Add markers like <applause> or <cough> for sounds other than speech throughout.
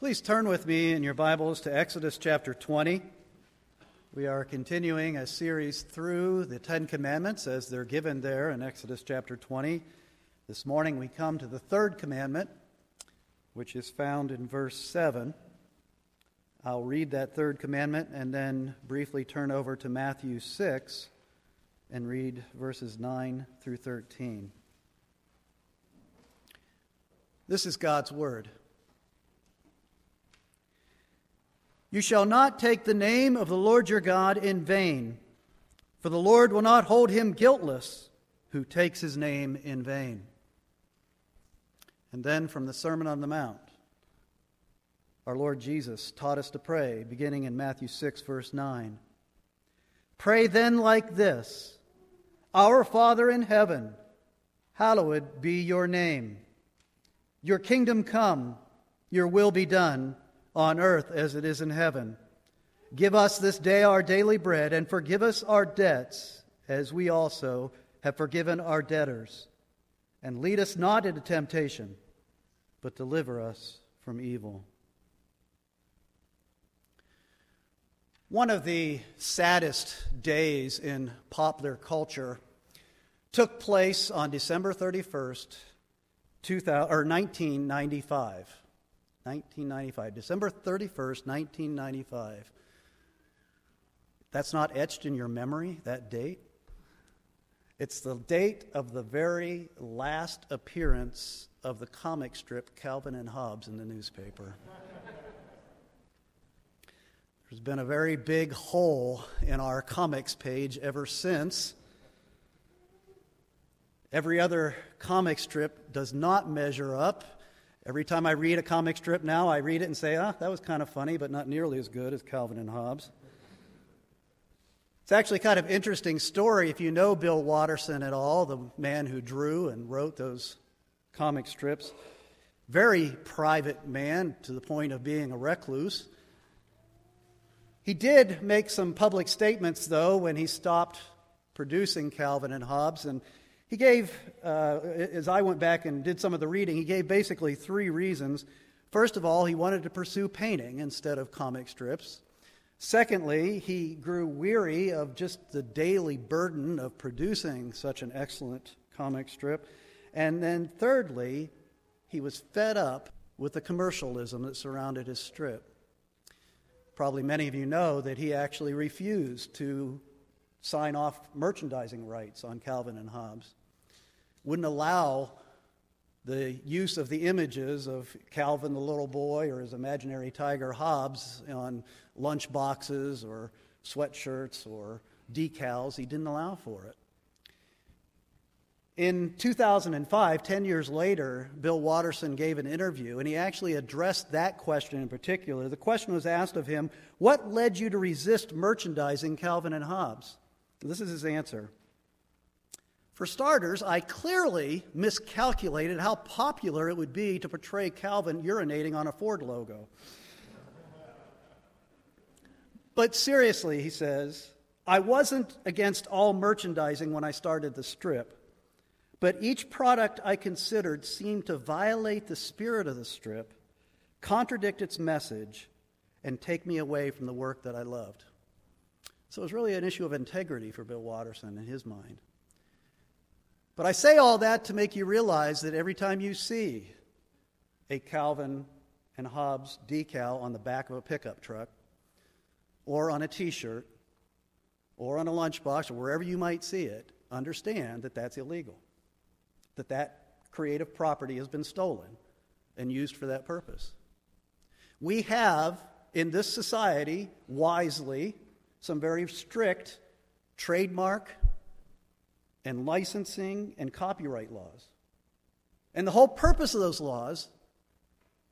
Please turn with me in your Bibles to Exodus chapter 20. We are continuing a series through the Ten Commandments as they're given there in Exodus chapter 20. This morning we come to the third commandment, which is found in verse 7. I'll read that third commandment and then briefly turn over to Matthew 6 and read verses 9 through 13. This is God's Word. You shall not take the name of the Lord your God in vain, for the Lord will not hold him guiltless who takes his name in vain. And then from the Sermon on the Mount, our Lord Jesus taught us to pray, beginning in Matthew 6, verse 9. Pray then like this Our Father in heaven, hallowed be your name. Your kingdom come, your will be done on earth as it is in heaven. Give us this day our daily bread, and forgive us our debts, as we also have forgiven our debtors. And lead us not into temptation, but deliver us from evil. One of the saddest days in popular culture took place on December 31st, 2000, or 1995. 1995, December 31st, 1995. That's not etched in your memory, that date. It's the date of the very last appearance of the comic strip Calvin and Hobbes in the newspaper. There's been a very big hole in our comics page ever since. Every other comic strip does not measure up Every time I read a comic strip now, I read it and say, ah, that was kind of funny, but not nearly as good as Calvin and Hobbes. It's actually kind of interesting story if you know Bill Watterson at all, the man who drew and wrote those comic strips. Very private man to the point of being a recluse. He did make some public statements, though, when he stopped producing Calvin and Hobbes, and he gave, uh, as I went back and did some of the reading, he gave basically three reasons. First of all, he wanted to pursue painting instead of comic strips. Secondly, he grew weary of just the daily burden of producing such an excellent comic strip. And then thirdly, he was fed up with the commercialism that surrounded his strip. Probably many of you know that he actually refused to sign off merchandising rights on Calvin and Hobbes wouldn't allow the use of the images of Calvin the little boy or his imaginary tiger Hobbes on lunch boxes or sweatshirts or decals. He didn't allow for it. In 2005, 10 years later, Bill Watterson gave an interview and he actually addressed that question in particular. The question was asked of him What led you to resist merchandising Calvin and Hobbes? This is his answer. For starters, I clearly miscalculated how popular it would be to portray Calvin urinating on a Ford logo. But seriously, he says, I wasn't against all merchandising when I started the strip, but each product I considered seemed to violate the spirit of the strip, contradict its message, and take me away from the work that I loved. So it was really an issue of integrity for Bill Watterson in his mind. But I say all that to make you realize that every time you see a Calvin and Hobbes decal on the back of a pickup truck, or on a t shirt, or on a lunchbox, or wherever you might see it, understand that that's illegal. That that creative property has been stolen and used for that purpose. We have in this society, wisely, some very strict trademark and licensing and copyright laws. And the whole purpose of those laws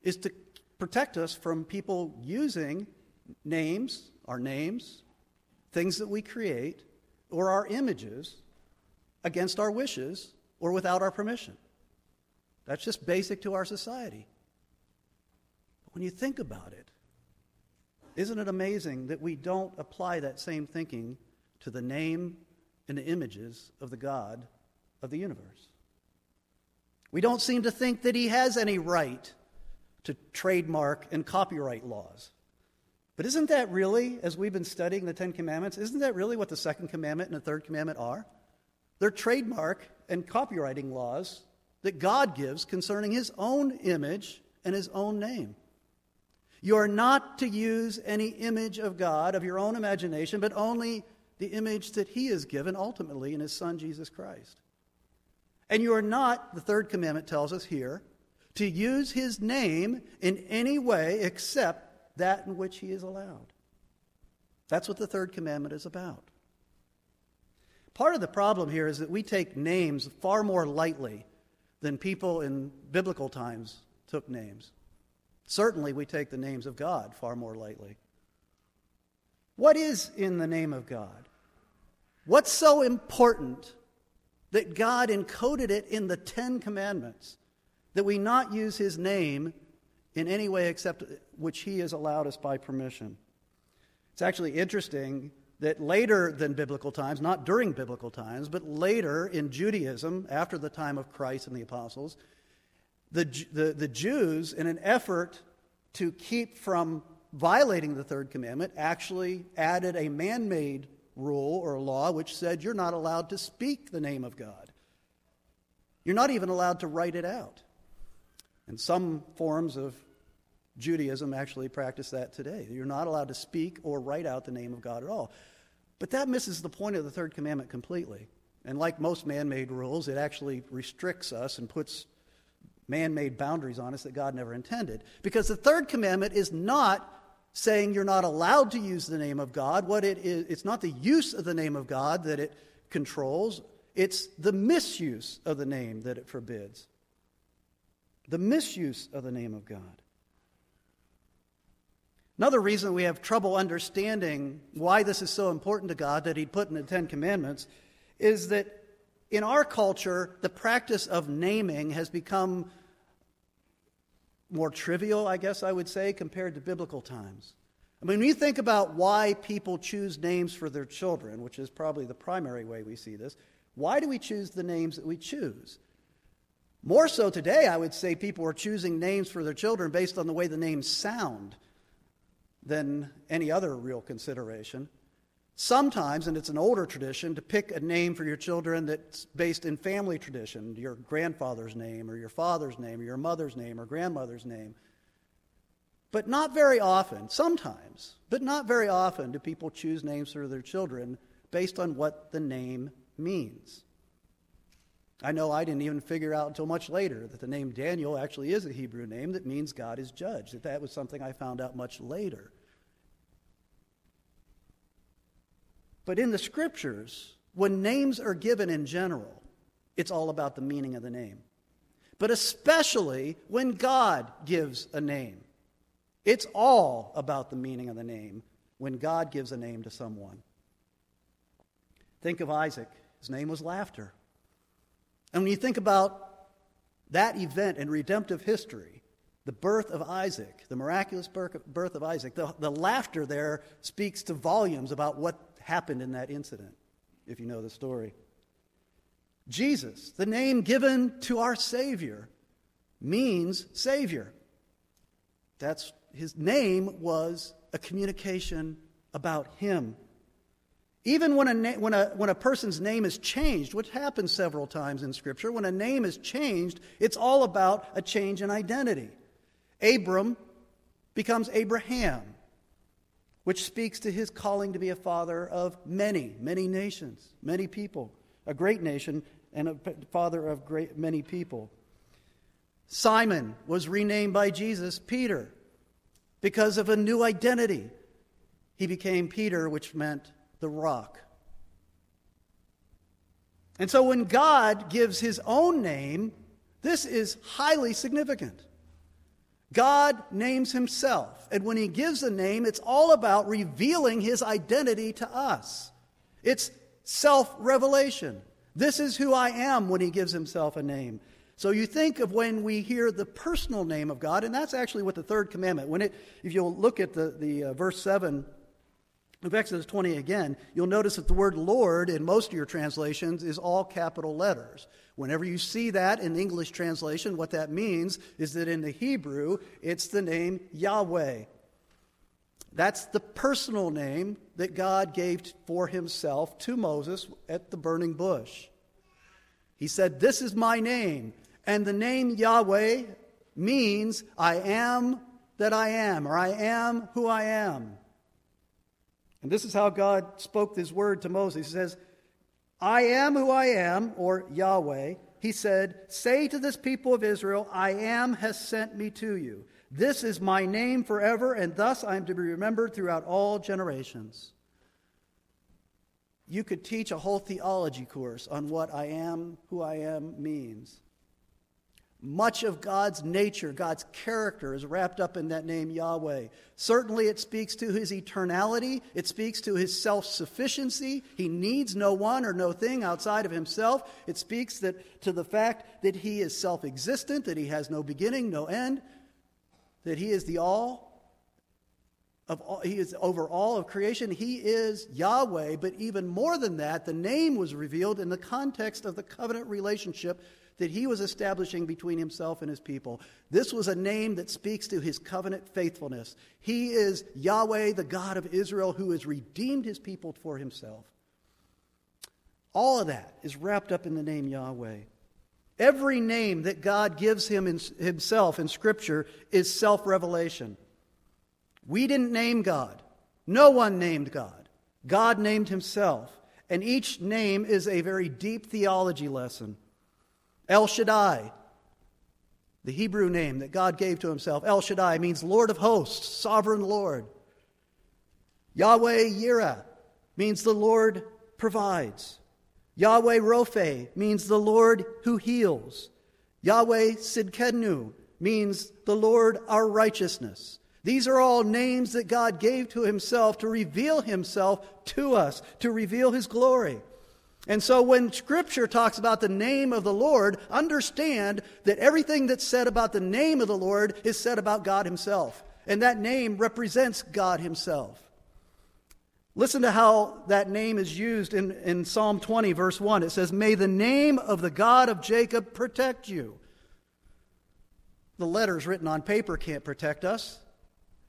is to protect us from people using names, our names, things that we create, or our images against our wishes or without our permission. That's just basic to our society. But when you think about it, isn't it amazing that we don't apply that same thinking to the name in the images of the God of the universe. We don't seem to think that he has any right to trademark and copyright laws. But isn't that really, as we've been studying the Ten Commandments, isn't that really what the Second Commandment and the Third Commandment are? They're trademark and copywriting laws that God gives concerning His own image and His own name. You are not to use any image of God of your own imagination, but only the image that He has given ultimately in His Son, Jesus Christ. And you are not, the third commandment tells us here, to use His name in any way except that in which He is allowed. That's what the third commandment is about. Part of the problem here is that we take names far more lightly than people in biblical times took names. Certainly, we take the names of God far more lightly. What is in the name of God? What's so important that God encoded it in the Ten Commandments that we not use his name in any way except which he has allowed us by permission? It's actually interesting that later than biblical times, not during biblical times, but later in Judaism, after the time of Christ and the apostles, the, the, the Jews, in an effort to keep from violating the third commandment, actually added a man made rule or law which said you're not allowed to speak the name of God. You're not even allowed to write it out. And some forms of Judaism actually practice that today. You're not allowed to speak or write out the name of God at all. But that misses the point of the third commandment completely. And like most man made rules, it actually restricts us and puts man made boundaries on us that God never intended. Because the third commandment is not saying you're not allowed to use the name of God. What it is, it's not the use of the name of God that it controls, it's the misuse of the name that it forbids. The misuse of the name of God. Another reason we have trouble understanding why this is so important to God that He put in the Ten Commandments is that in our culture, the practice of naming has become more trivial, I guess I would say, compared to biblical times. I mean, when you think about why people choose names for their children, which is probably the primary way we see this, why do we choose the names that we choose? More so today, I would say people are choosing names for their children based on the way the names sound than any other real consideration. Sometimes, and it's an older tradition, to pick a name for your children that's based in family tradition, your grandfather's name or your father's name or your mother's name or grandmother's name. But not very often, sometimes, but not very often do people choose names for their children based on what the name means. I know I didn't even figure out until much later that the name Daniel actually is a Hebrew name that means God is judge. That that was something I found out much later. But in the scriptures, when names are given in general, it's all about the meaning of the name. But especially when God gives a name, it's all about the meaning of the name when God gives a name to someone. Think of Isaac. His name was laughter. And when you think about that event in redemptive history, the birth of Isaac, the miraculous birth of Isaac, the, the laughter there speaks to volumes about what happened in that incident, if you know the story. Jesus, the name given to our Savior, means Savior. That's his name was a communication about him. Even when a, na- when, a, when a person's name is changed, which happens several times in Scripture, when a name is changed, it's all about a change in identity. Abram becomes Abraham which speaks to his calling to be a father of many, many nations, many people, a great nation, and a father of great many people. Simon was renamed by Jesus Peter because of a new identity. He became Peter, which meant the rock. And so when God gives his own name, this is highly significant. God names himself. And when he gives a name, it's all about revealing his identity to us. It's self revelation. This is who I am when he gives himself a name. So you think of when we hear the personal name of God, and that's actually what the third commandment. When it, if you'll look at the, the uh, verse 7 of Exodus 20 again, you'll notice that the word Lord in most of your translations is all capital letters Whenever you see that in English translation, what that means is that in the Hebrew, it's the name Yahweh. That's the personal name that God gave for himself to Moses at the burning bush. He said, This is my name. And the name Yahweh means I am that I am, or I am who I am. And this is how God spoke this word to Moses. He says, I am who I am, or Yahweh. He said, Say to this people of Israel, I am has sent me to you. This is my name forever, and thus I am to be remembered throughout all generations. You could teach a whole theology course on what I am, who I am means. Much of God's nature, God's character is wrapped up in that name Yahweh. Certainly, it speaks to his eternality, it speaks to his self sufficiency. He needs no one or no thing outside of himself. It speaks that, to the fact that he is self existent, that he has no beginning, no end, that he is the all. Of all, he is over all of creation. He is Yahweh, but even more than that, the name was revealed in the context of the covenant relationship that he was establishing between himself and his people. This was a name that speaks to his covenant faithfulness. He is Yahweh, the God of Israel, who has redeemed his people for himself. All of that is wrapped up in the name Yahweh. Every name that God gives him in, himself in Scripture is self revelation. We didn't name God, no one named God. God named himself. And each name is a very deep theology lesson. El Shaddai, the Hebrew name that God gave to himself, El Shaddai means Lord of hosts, sovereign Lord. Yahweh Yireh means the Lord provides. Yahweh Rophe means the Lord who heals. Yahweh Sidkenu means the Lord our righteousness. These are all names that God gave to himself to reveal himself to us, to reveal his glory. And so when Scripture talks about the name of the Lord, understand that everything that's said about the name of the Lord is said about God Himself. And that name represents God Himself. Listen to how that name is used in, in Psalm 20, verse 1. It says, May the name of the God of Jacob protect you. The letters written on paper can't protect us.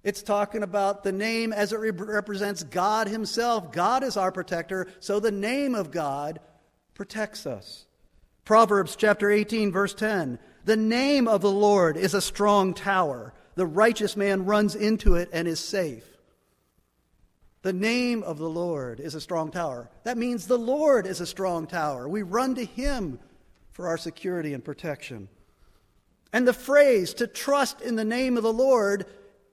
It's talking about the name as it represents God Himself. God is our protector, so the name of God protects us. Proverbs chapter 18, verse 10 The name of the Lord is a strong tower. The righteous man runs into it and is safe. The name of the Lord is a strong tower. That means the Lord is a strong tower. We run to Him for our security and protection. And the phrase to trust in the name of the Lord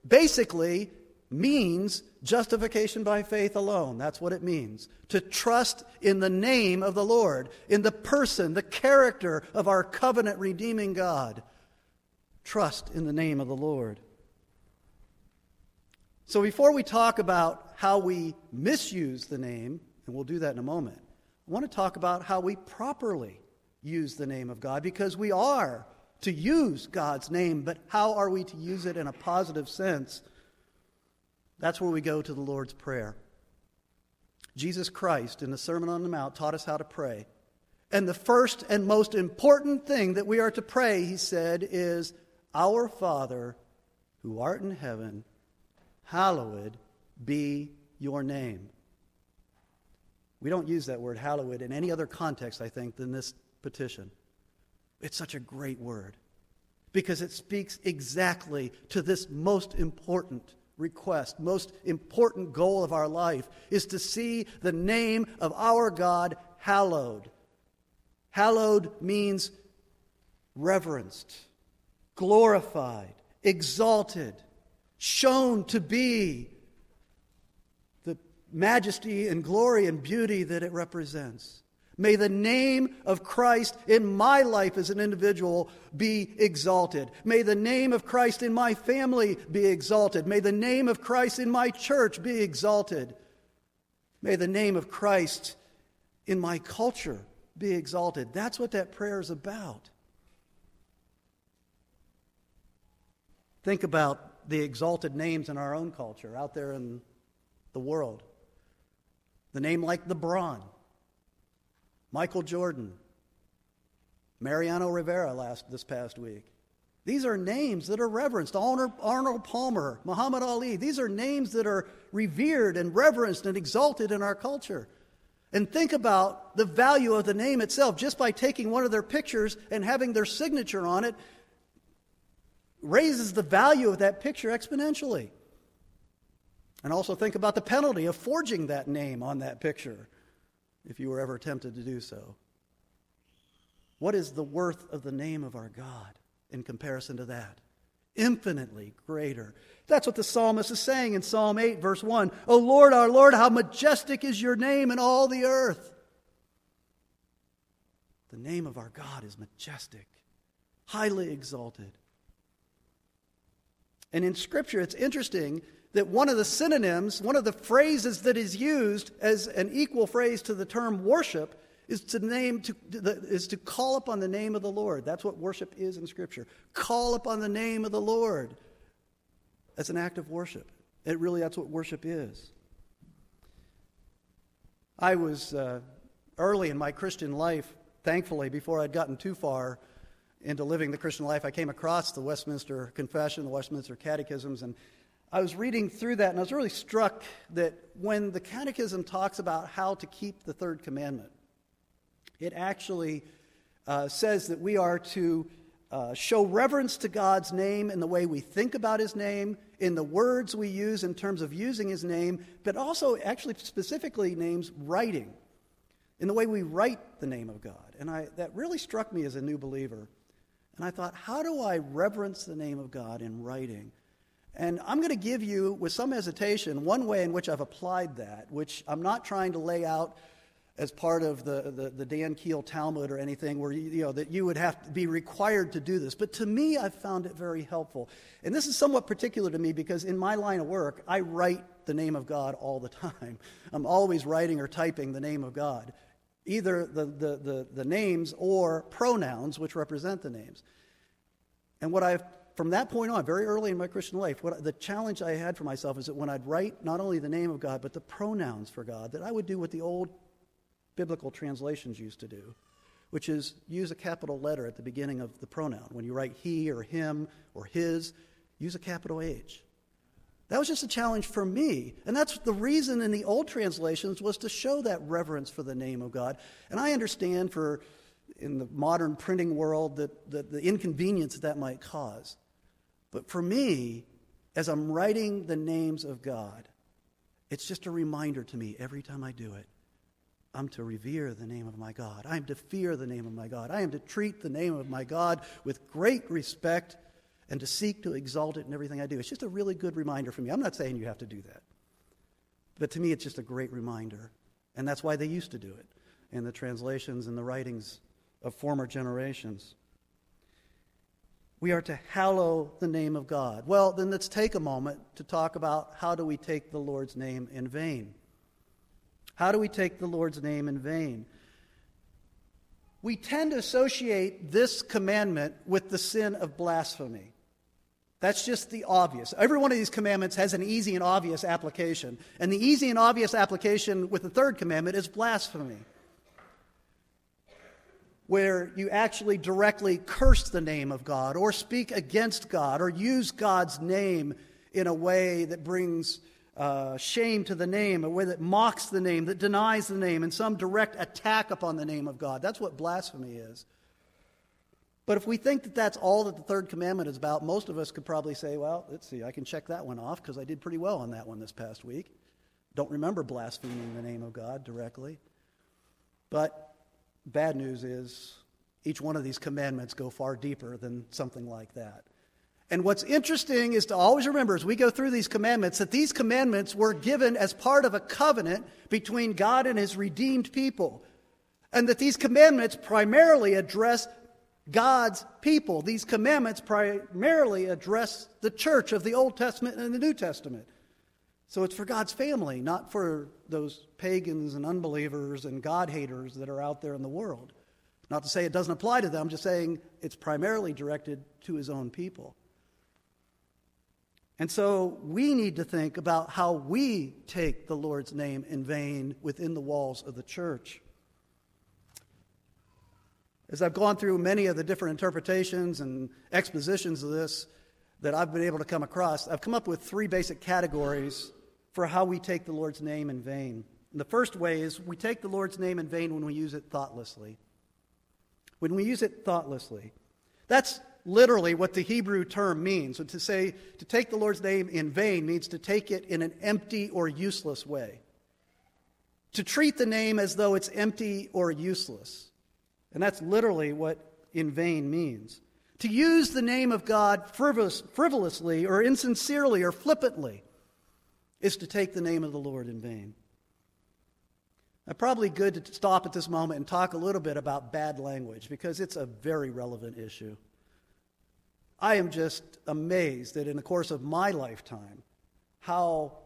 basically means justification by faith alone. That's what it means. To trust in the name of the Lord, in the person, the character of our covenant redeeming God. Trust in the name of the Lord. So before we talk about how we misuse the name, and we'll do that in a moment, I want to talk about how we properly use the name of God because we are to use God's name, but how are we to use it in a positive sense? That's where we go to the Lord's Prayer. Jesus Christ, in the Sermon on the Mount, taught us how to pray. And the first and most important thing that we are to pray, he said, is Our Father who art in heaven, hallowed be your name. We don't use that word hallowed in any other context, I think, than this petition. It's such a great word because it speaks exactly to this most important request, most important goal of our life is to see the name of our God hallowed. Hallowed means reverenced, glorified, exalted, shown to be the majesty and glory and beauty that it represents. May the name of Christ in my life as an individual be exalted. May the name of Christ in my family be exalted. May the name of Christ in my church be exalted. May the name of Christ in my culture be exalted. That's what that prayer is about. Think about the exalted names in our own culture out there in the world. The name like LeBron Michael Jordan, Mariano Rivera last this past week. These are names that are reverenced. Arnold Palmer, Muhammad Ali. These are names that are revered and reverenced and exalted in our culture. And think about the value of the name itself just by taking one of their pictures and having their signature on it raises the value of that picture exponentially. And also think about the penalty of forging that name on that picture if you were ever tempted to do so. What is the worth of the name of our God? in comparison to that. Infinitely greater. That's what the psalmist is saying in Psalm 8, verse 1. O Lord, our Lord, how majestic is your name in all the earth. The name of our God is majestic, highly exalted. And in Scripture, it's interesting that one of the synonyms, one of the phrases that is used as an equal phrase to the term worship is to name to, is to call upon the name of the Lord. That's what worship is in Scripture. Call upon the name of the Lord. That's an act of worship. It really that's what worship is. I was uh, early in my Christian life, thankfully, before I'd gotten too far into living the Christian life, I came across the Westminster Confession, the Westminster Catechisms, and I was reading through that, and I was really struck that when the Catechism talks about how to keep the third commandment, it actually uh, says that we are to uh, show reverence to God's name in the way we think about His name, in the words we use in terms of using His name, but also actually specifically names writing, in the way we write the name of God. And I, that really struck me as a new believer. And I thought, how do I reverence the name of God in writing? And I'm going to give you, with some hesitation, one way in which I've applied that, which I'm not trying to lay out as part of the, the, the, Dan Keel Talmud or anything where you, you know that you would have to be required to do this. But to me, I've found it very helpful. And this is somewhat particular to me because in my line of work, I write the name of God all the time. <laughs> I'm always writing or typing the name of God, either the, the, the, the names or pronouns which represent the names. And what I've from that point on, very early in my Christian life, what, the challenge I had for myself is that when I'd write not only the name of God, but the pronouns for God, that I would do what the old biblical translations used to do, which is use a capital letter at the beginning of the pronoun. When you write he or him or his, use a capital H. That was just a challenge for me. And that's the reason in the old translations was to show that reverence for the name of God. And I understand for in the modern printing world that, that the inconvenience that, that might cause. But for me, as I'm writing the names of God, it's just a reminder to me every time I do it I'm to revere the name of my God. I am to fear the name of my God. I am to treat the name of my God with great respect and to seek to exalt it in everything I do. It's just a really good reminder for me. I'm not saying you have to do that. But to me, it's just a great reminder. And that's why they used to do it in the translations and the writings of former generations. We are to hallow the name of God. Well, then let's take a moment to talk about how do we take the Lord's name in vain. How do we take the Lord's name in vain? We tend to associate this commandment with the sin of blasphemy. That's just the obvious. Every one of these commandments has an easy and obvious application. And the easy and obvious application with the third commandment is blasphemy, where you actually directly curse the name of God or speak against God or use God's name in a way that brings uh, shame to the name, a way that mocks the name, that denies the name, and some direct attack upon the name of God. That's what blasphemy is. But if we think that that's all that the third commandment is about, most of us could probably say, well, let's see, I can check that one off because I did pretty well on that one this past week. Don't remember blaspheming the name of God directly. But bad news is each one of these commandments go far deeper than something like that. And what's interesting is to always remember as we go through these commandments that these commandments were given as part of a covenant between God and his redeemed people. And that these commandments primarily address God's people. These commandments primarily address the church of the Old Testament and the New Testament. So it's for God's family, not for those pagans and unbelievers and God haters that are out there in the world. Not to say it doesn't apply to them, just saying it's primarily directed to his own people. And so we need to think about how we take the Lord's name in vain within the walls of the church. As I've gone through many of the different interpretations and expositions of this that I've been able to come across, I've come up with three basic categories for how we take the Lord's name in vain. And the first way is we take the Lord's name in vain when we use it thoughtlessly. When we use it thoughtlessly. That's literally what the Hebrew term means. To say to take the Lord's name in vain means to take it in an empty or useless way. To treat the name as though it's empty or useless. And that's literally what in vain means. To use the name of God frivolous, frivolously or insincerely or flippantly is to take the name of the Lord in vain. Now, probably good to stop at this moment and talk a little bit about bad language because it's a very relevant issue. I am just amazed that in the course of my lifetime, how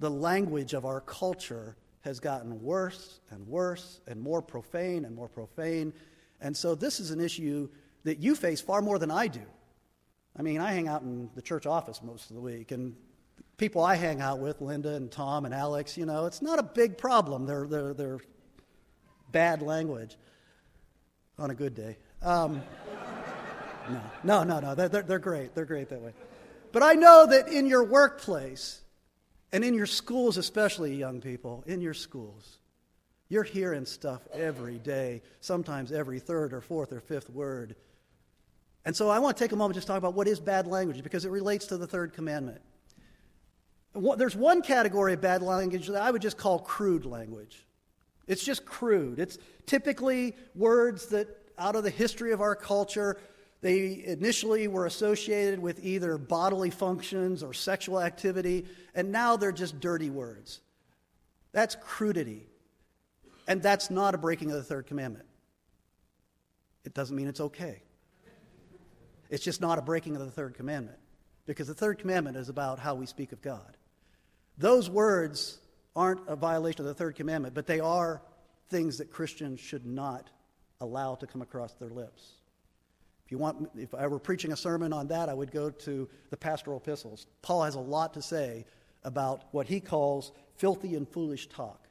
the language of our culture has gotten worse and worse and more profane and more profane. And so this is an issue that you face far more than I do. I mean, I hang out in the church office most of the week, and people I hang out with, Linda and Tom and Alex, you know, it's not a big problem. They're, they're, they're bad language on a good day. Um, <laughs> no, no, no, no. They're, they're great. They're great that way. But I know that in your workplace, and in your schools, especially young people, in your schools, you're hearing stuff every day, sometimes every third or fourth or fifth word. And so I want to take a moment just to talk about what is bad language because it relates to the third commandment. There's one category of bad language that I would just call crude language. It's just crude. It's typically words that, out of the history of our culture, they initially were associated with either bodily functions or sexual activity, and now they're just dirty words. That's crudity. And that's not a breaking of the third commandment. It doesn't mean it's okay. It's just not a breaking of the third commandment, because the third commandment is about how we speak of God. Those words aren't a violation of the third commandment, but they are things that Christians should not allow to come across their lips. If you want, if I were preaching a sermon on that, I would go to the pastoral epistles. Paul has a lot to say about what he calls filthy and foolish talk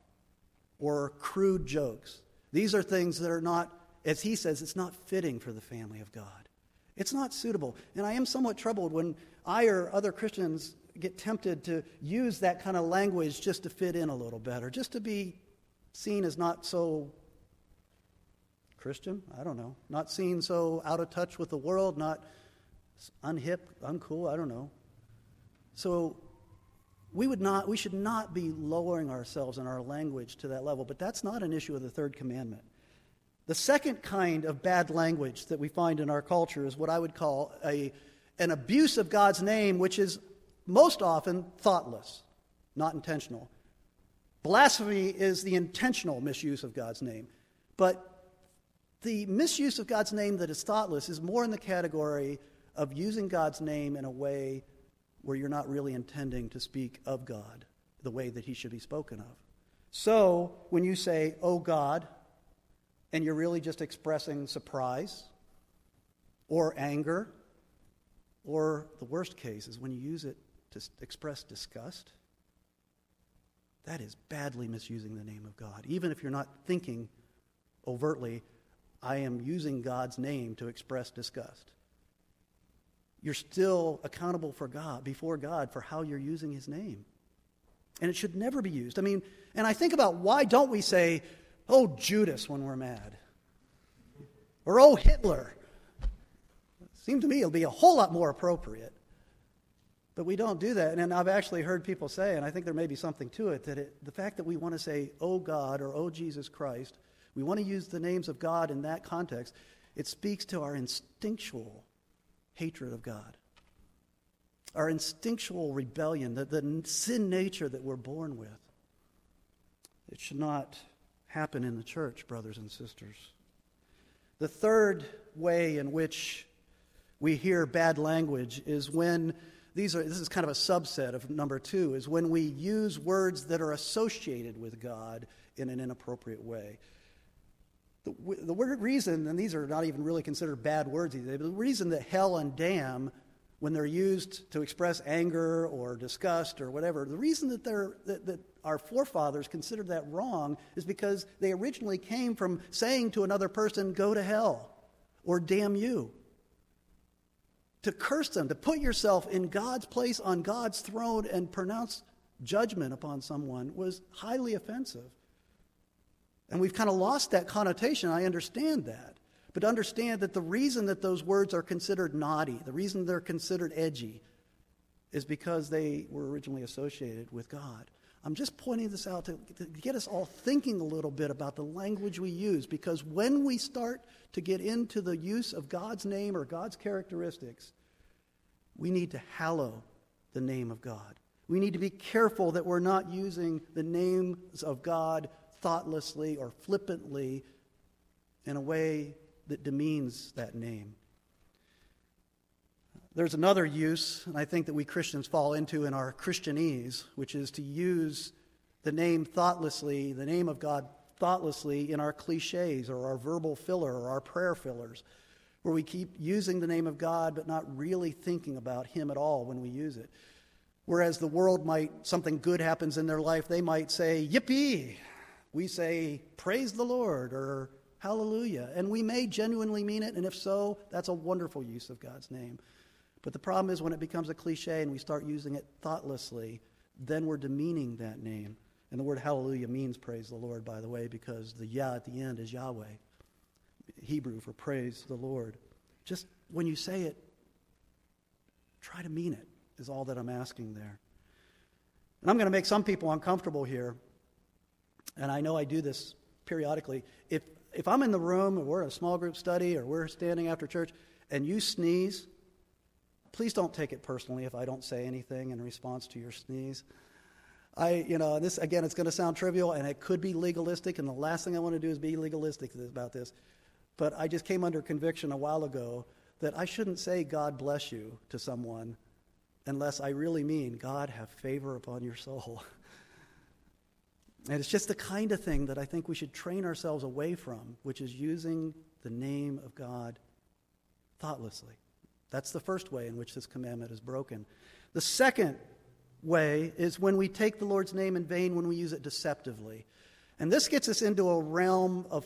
or crude jokes. These are things that are not, as he says, it's not fitting for the family of God. It's not suitable. And I am somewhat troubled when I or other Christians get tempted to use that kind of language just to fit in a little better, just to be seen as not so Christian? I don't know. Not seen so out of touch with the world, not unhip, uncool, I don't know. So we would not we should not be lowering ourselves in our language to that level, but that's not an issue of the third commandment. The second kind of bad language that we find in our culture is what I would call a, an abuse of God's name, which is most often thoughtless, not intentional. Blasphemy is the intentional misuse of God's name. But the misuse of God's name that is thoughtless is more in the category of using God's name in a way where you're not really intending to speak of God the way that he should be spoken of. So, when you say, oh God, and you're really just expressing surprise or anger, or the worst case is when you use it to express disgust, that is badly misusing the name of God, even if you're not thinking overtly I am using God's name to express disgust. You're still accountable for God, before God, for how you're using his name. And it should never be used. I mean, and I think about why don't we say, oh, Judas, when we're mad? Or oh, Hitler? It seems to me it'll be a whole lot more appropriate. But we don't do that. And I've actually heard people say, and I think there may be something to it, that it, the fact that we want to say, oh God, or oh Jesus Christ, we want to use the names of God in that context. It speaks to our instinctual hatred of God, our instinctual rebellion, the, the sin nature that we're born with. It should not happen in the church, brothers and sisters. The third way in which we hear bad language is when these are this is kind of a subset of number 2 is when we use words that are associated with God in an inappropriate way. The, the word reason, and these are not even really considered bad words, either, the reason that hell and damn when they're used to express anger or disgust or whatever, the reason that, that, that our forefathers considered that wrong is because they originally came from saying to another person, go to hell or damn you. To curse them, to put yourself in God's place on God's throne and pronounce judgment upon someone was highly offensive. And we've kind of lost that connotation. I understand that. But understand that the reason that those words are considered naughty, the reason they're considered edgy, is because they were originally associated with God. I'm just pointing this out to, to, get us all thinking a little bit about the language we use, because when we start to get into the use of God's name or God's characteristics, we need to hallow the name of God. We need to be careful that we're not using the names of God thoughtlessly or flippantly in a way that demeans that name. There's another use, and I think that we Christians fall into in our Christianese, which is to use the name thoughtlessly, the name of God thoughtlessly in our cliches or our verbal filler or our prayer fillers, where we keep using the name of God but not really thinking about Him at all when we use it. Whereas the world might, something good happens in their life, they might say, Yippee! We say, Praise the Lord, or Hallelujah. And we may genuinely mean it, and if so, that's a wonderful use of God's name. But the problem is when it becomes a cliche and we start using it thoughtlessly, then we're demeaning that name. And the word hallelujah means praise the Lord, by the way, because the Yah at the end is Yahweh, Hebrew for praise the Lord. Just when you say it, try to mean it, is all that I'm asking there. And I'm going to make some people uncomfortable here, and I know I do this periodically. If if I'm in the room or we're in a small group study or we're standing after church and you sneeze, please don't take it personally if I don't say anything in response to your sneeze. I, you know, this again, it's going to sound trivial and it could be legalistic, and the last thing I want to do is be legalistic about this. But I just came under conviction a while ago that I shouldn't say God bless you to someone unless I really mean God have favor upon your soul. And it's just the kind of thing that I think we should train ourselves away from, which is using the name of God thoughtlessly. That's the first way in which this commandment is broken. The second way is when we take the Lord's name in vain, when we use it deceptively. And this gets us into a realm of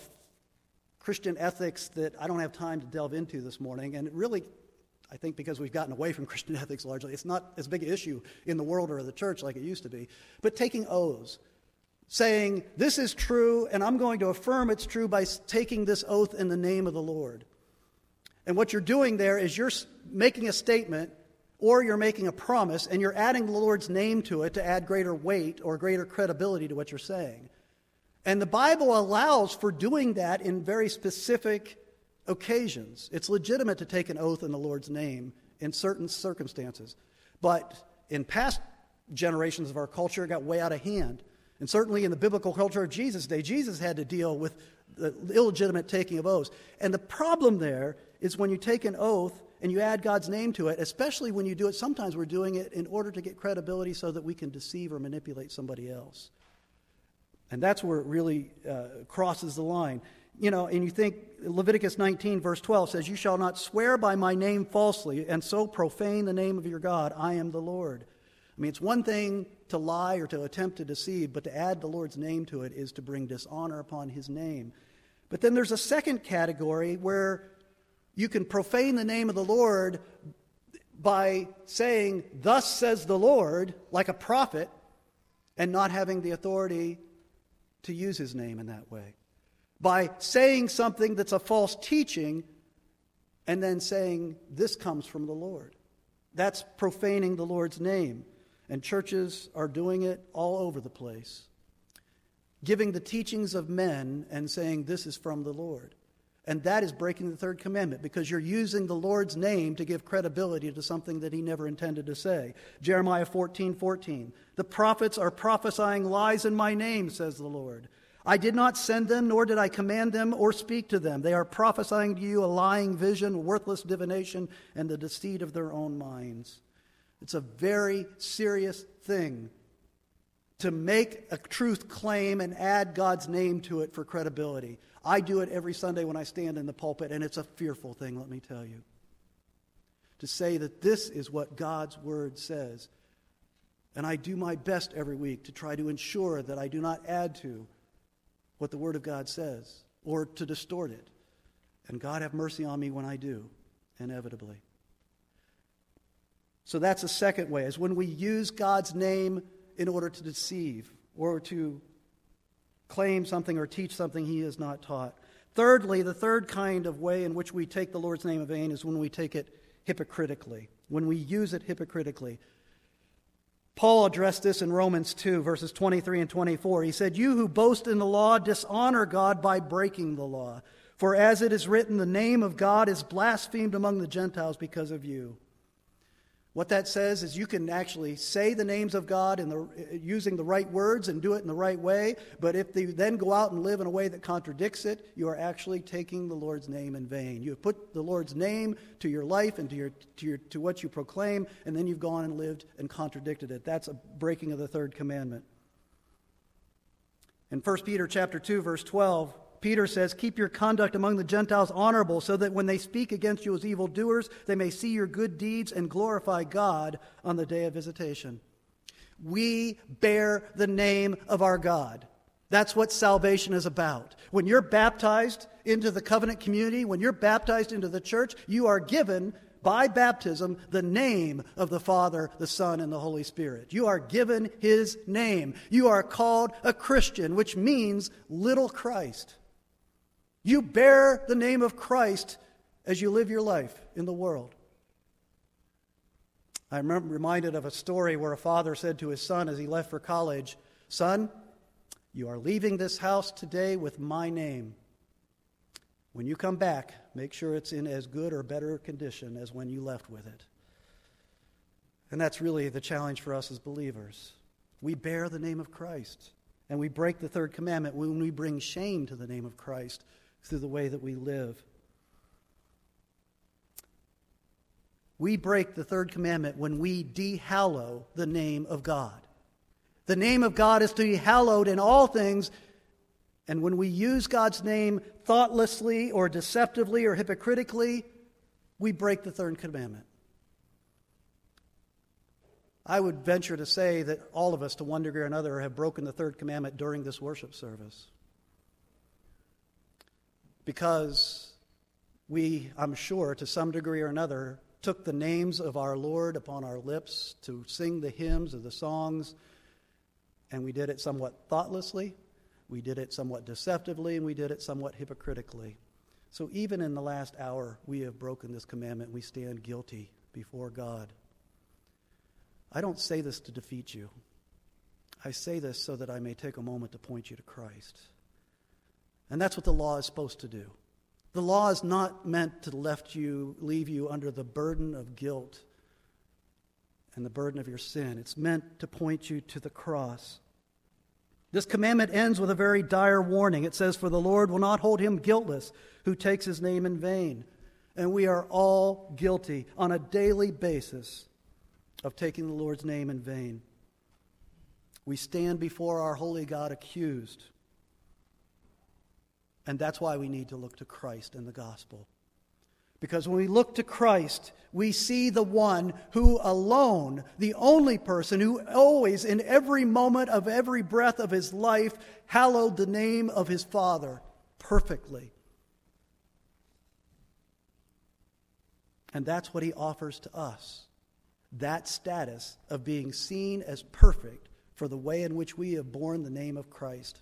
Christian ethics that I don't have time to delve into this morning. And really, I think because we've gotten away from <laughs> Christian ethics largely, it's not as big an issue in the world or the church like it used to be. But taking oaths saying, This is true, and I'm going to affirm it's true by taking this oath in the name of the Lord. And what you're doing there is you're making a statement or you're making a promise and you're adding the Lord's name to it to add greater weight or greater credibility to what you're saying. And the Bible allows for doing that in very specific occasions. It's legitimate to take an oath in the Lord's name in certain circumstances. But in past generations of our culture, it got way out of hand. And certainly in the biblical culture of Jesus' day, Jesus had to deal with the illegitimate taking of oaths. And the problem there is when you take an oath and you add God's name to it, especially when you do it, sometimes we're doing it in order to get credibility so that we can deceive or manipulate somebody else. And that's where it really uh, crosses the line. You know, and you think Leviticus 19, verse 12 says, You shall not swear by my name falsely and so profane the name of your God. I am the Lord. I mean, it's one thing to lie or to attempt to deceive, but to add the Lord's name to it is to bring dishonor upon his name. But then there's a second category where you can profane the name of the Lord by saying, Thus says the Lord, like a prophet, and not having the authority to use his name in that way. By saying something that's a false teaching and then saying, This comes from the Lord. That's profaning the Lord's name. And churches are doing it all over the place, giving the teachings of men and saying, This is from the Lord. And that is breaking the third commandment because you're using the Lord's name to give credibility to something that he never intended to say. Jeremiah 14 14. The prophets are prophesying lies in my name, says the Lord. I did not send them, nor did I command them or speak to them. They are prophesying to you a lying vision, worthless divination, and the deceit of their own minds. It's a very serious thing to make a truth claim and add God's name to it for credibility. I do it every Sunday when I stand in the pulpit, and it's a fearful thing, let me tell you. to say that this is what God's Word says. And I do my best every week to try to ensure that I do not add to what the Word of God says or to distort it. And God have mercy on me when I do, inevitably. So that's a second way, is when we use God's name in order to deceive or to claim something or teach something he has not taught. Thirdly, the third kind of way in which we take the Lord's name in vain is when we take it hypocritically, when we use it hypocritically. Paul addressed this in Romans 2, verses 23 and 24. He said, You who boast in the law dishonor God by breaking the law. For as it is written, the name of God is blasphemed among the Gentiles because of you. What that says is you can actually say the names of God in the, using the right words and do it in the right way, but if you then go out and live in a way that contradicts it, you are actually taking the Lord's name in vain. You have put the Lord's name to your life and to, your, to, your, to what you proclaim, and then you've gone and lived and contradicted it. That's a breaking of the third commandment. In 1 Peter chapter 2, verse 12, Peter says, Keep your conduct among the Gentiles honorable, so that when they speak against you as evildoers, they may see your good deeds and glorify God on the day of visitation. We bear the name of our God. That's what salvation is about. When you're baptized into the covenant community, when you're baptized into the church, you are given by baptism the name of the Father, the Son, and the Holy Spirit. You are given his name. You are called a Christian, which means little Christ. You bear the name of Christ as you live your life in the world. I'm reminded of a story where a father said to his son as he left for college, Son, you are leaving this house today with my name. When you come back, make sure it's in as good or better condition as when you left with it. And that's really the challenge for us as believers. We bear the name of Christ, and we break the third commandment when we bring shame to the name of Christ through the way that we live. We break the third commandment when we dehallow the name of God. The name of God is to be hallowed in all things, and when we use God's name thoughtlessly or deceptively or hypocritically, we break the third commandment. I would venture to say that all of us, to one degree or another, have broken the third commandment during this worship service because we, I'm sure, to some degree or another, took the names of our Lord upon our lips to sing the hymns or the songs, and we did it somewhat thoughtlessly, we did it somewhat deceptively, and we did it somewhat hypocritically. So even in the last hour, we have broken this commandment. We stand guilty before God. I don't say this to defeat you. I say this so that I may take a moment to point you to Christ. And that's what the law is supposed to do. The law is not meant to left you, leave you under the burden of guilt and the burden of your sin. It's meant to point you to the cross. This commandment ends with a very dire warning. It says, For the Lord will not hold him guiltless who takes his name in vain. And we are all guilty on a daily basis of taking the Lord's name in vain. We stand before our holy God accused and that's why we need to look to Christ and the gospel. Because when we look to Christ, we see the one who alone, the only person who always, in every moment of every breath of his life, hallowed the name of his Father perfectly. And that's what he offers to us that status of being seen as perfect for the way in which we have borne the name of Christ.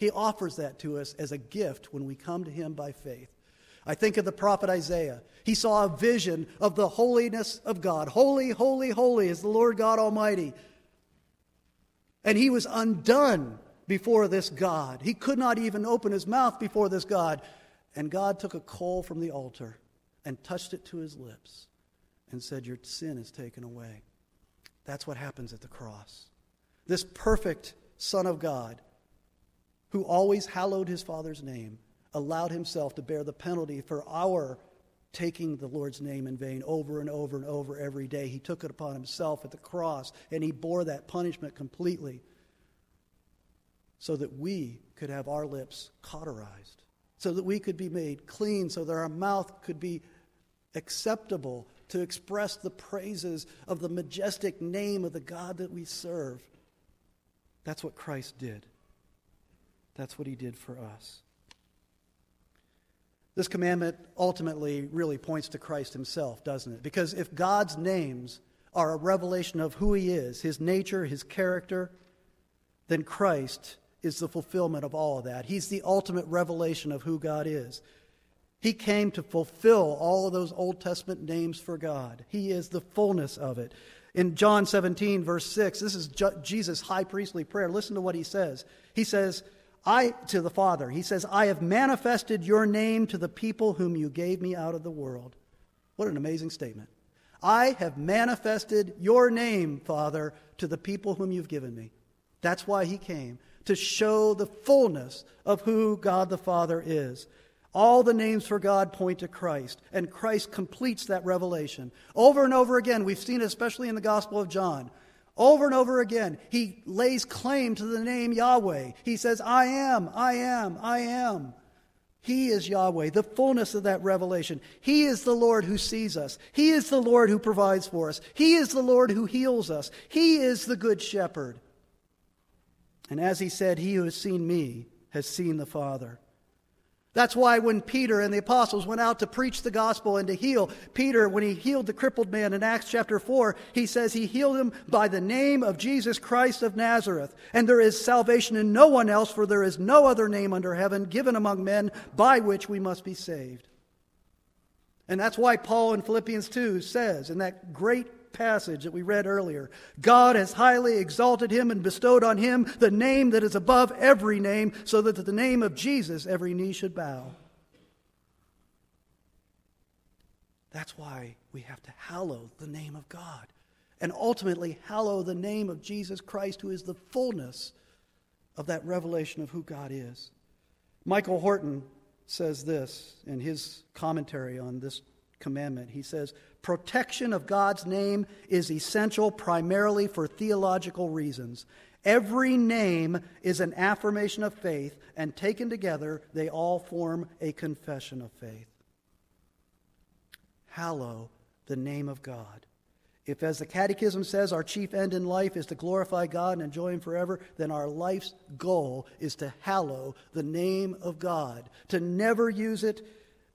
He offers that to us as a gift when we come to Him by faith. I think of the prophet Isaiah. He saw a vision of the holiness of God. Holy, holy, holy is the Lord God Almighty. And he was undone before this God. He could not even open his mouth before this God. And God took a coal from the altar and touched it to his lips and said, Your sin is taken away. That's what happens at the cross. This perfect Son of God who always hallowed his Father's name, allowed himself to bear the penalty for our taking the Lord's name in vain over and over and over every day. He took it upon himself at the cross, and he bore that punishment completely so that we could have our lips cauterized, so that we could be made clean, so that our mouth could be acceptable to express the praises of the majestic name of the God that we serve. That's what Christ did. That's what he did for us. This commandment ultimately really points to Christ himself, doesn't it? Because if God's names are a revelation of who he is, his nature, his character, then Christ is the fulfillment of all of that. He's the ultimate revelation of who God is. He came to fulfill all of those Old Testament names for God. He is the fullness of it. In John 17, verse 6, this is Jesus' high priestly prayer. Listen to what he says. He says, I, to the Father, he says, I have manifested your name to the people whom you gave me out of the world. What an amazing statement. I have manifested your name, Father, to the people whom you've given me. That's why he came, to show the fullness of who God the Father is. All the names for God point to Christ, and Christ completes that revelation. Over and over again, we've seen it especially in the Gospel of John. Over and over again, he lays claim to the name Yahweh. He says, I am, I am, I am. He is Yahweh, the fullness of that revelation. He is the Lord who sees us. He is the Lord who provides for us. He is the Lord who heals us. He is the good shepherd. And as he said, He who has seen me has seen the Father. That's why when Peter and the apostles went out to preach the gospel and to heal, Peter, when he healed the crippled man in Acts chapter 4, he says he healed him by the name of Jesus Christ of Nazareth. And there is salvation in no one else, for there is no other name under heaven given among men by which we must be saved. And that's why Paul in Philippians 2 says, in that great passage that we read earlier. God has highly exalted him and bestowed on him the name that is above every name, so that at the name of Jesus every knee should bow. That's why we have to hallow the name of God and ultimately hallow the name of Jesus Christ, who is the fullness of that revelation of who God is. Michael Horton says this in his commentary on this commandment. He says, Protection of God's name is essential primarily for theological reasons. Every name is an affirmation of faith, and taken together, they all form a confession of faith. Hallow the name of God. If, as the Catechism says, our chief end in life is to glorify God and enjoy Him forever, then our life's goal is to hallow the name of God, to never use it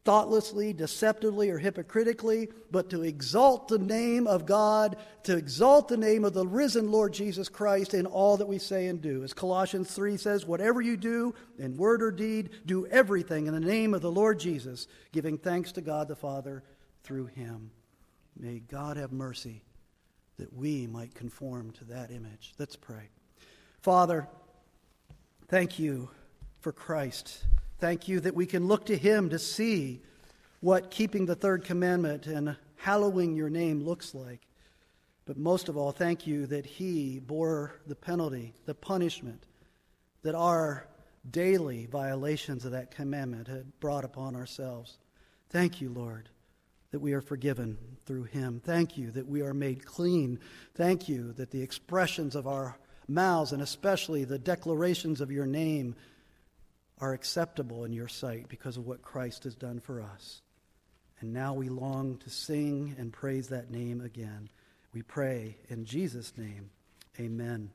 thoughtlessly, deceptively, or hypocritically, but to exalt the name of God, to exalt the name of the risen Lord Jesus Christ in all that we say and do. As Colossians 3 says, whatever you do, in word or deed, do everything in the name of the Lord Jesus, giving thanks to God the Father through him. May God have mercy that we might conform to that image. Let's pray. Father, thank you for Christ. Thank you that we can look to him to see what keeping the third commandment and hallowing your name looks like. But most of all, thank you that he bore the penalty, the punishment that our daily violations of that commandment had brought upon ourselves. Thank you, Lord, that we are forgiven through him. Thank you that we are made clean. Thank you that the expressions of our mouths, and especially the declarations of your name, are acceptable in your sight because of what Christ has done for us. And now we long to sing and praise that name again. We pray in Jesus' name. Amen.